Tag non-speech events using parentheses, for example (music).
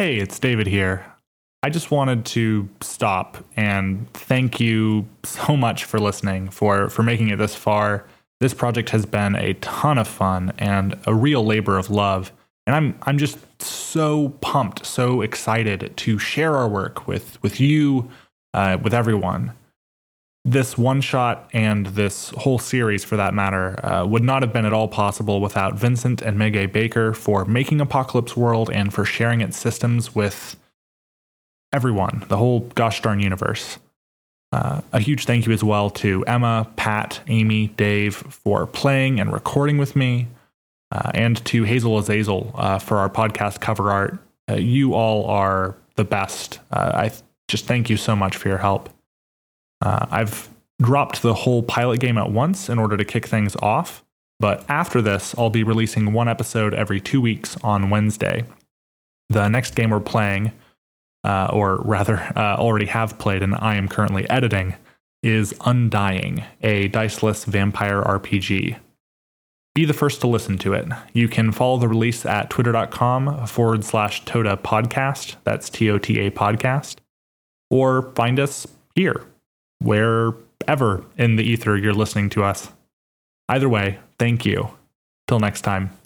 Hey, it's David here. I just wanted to stop and thank you so much for listening, for, for making it this far. This project has been a ton of fun and a real labor of love. And I'm I'm just so pumped, so excited to share our work with with you, uh, with everyone. This one shot and this whole series, for that matter, uh, would not have been at all possible without Vincent and Meguey Baker for making Apocalypse World and for sharing its systems with everyone, the whole gosh darn universe. Uh, a huge thank you as well to Emma, Pat, Amy, Dave for playing and recording with me, uh, and to Hazel Azazel uh, for our podcast cover art. Uh, you all are the best. Uh, I just thank you so much for your help. Uh, I've dropped the whole pilot game at once in order to kick things off, but after this, I'll be releasing one episode every two weeks on Wednesday. The next game we're playing uh, or rather (laughs) uh, already have played and I am currently editing, is Undying, a diceless vampire RPG. Be the first to listen to it. You can follow the release at twitter.com forward slash Toda podcast. That's T O T A podcast. Or find us here, wherever in the ether you're listening to us. Either way, thank you. Till next time.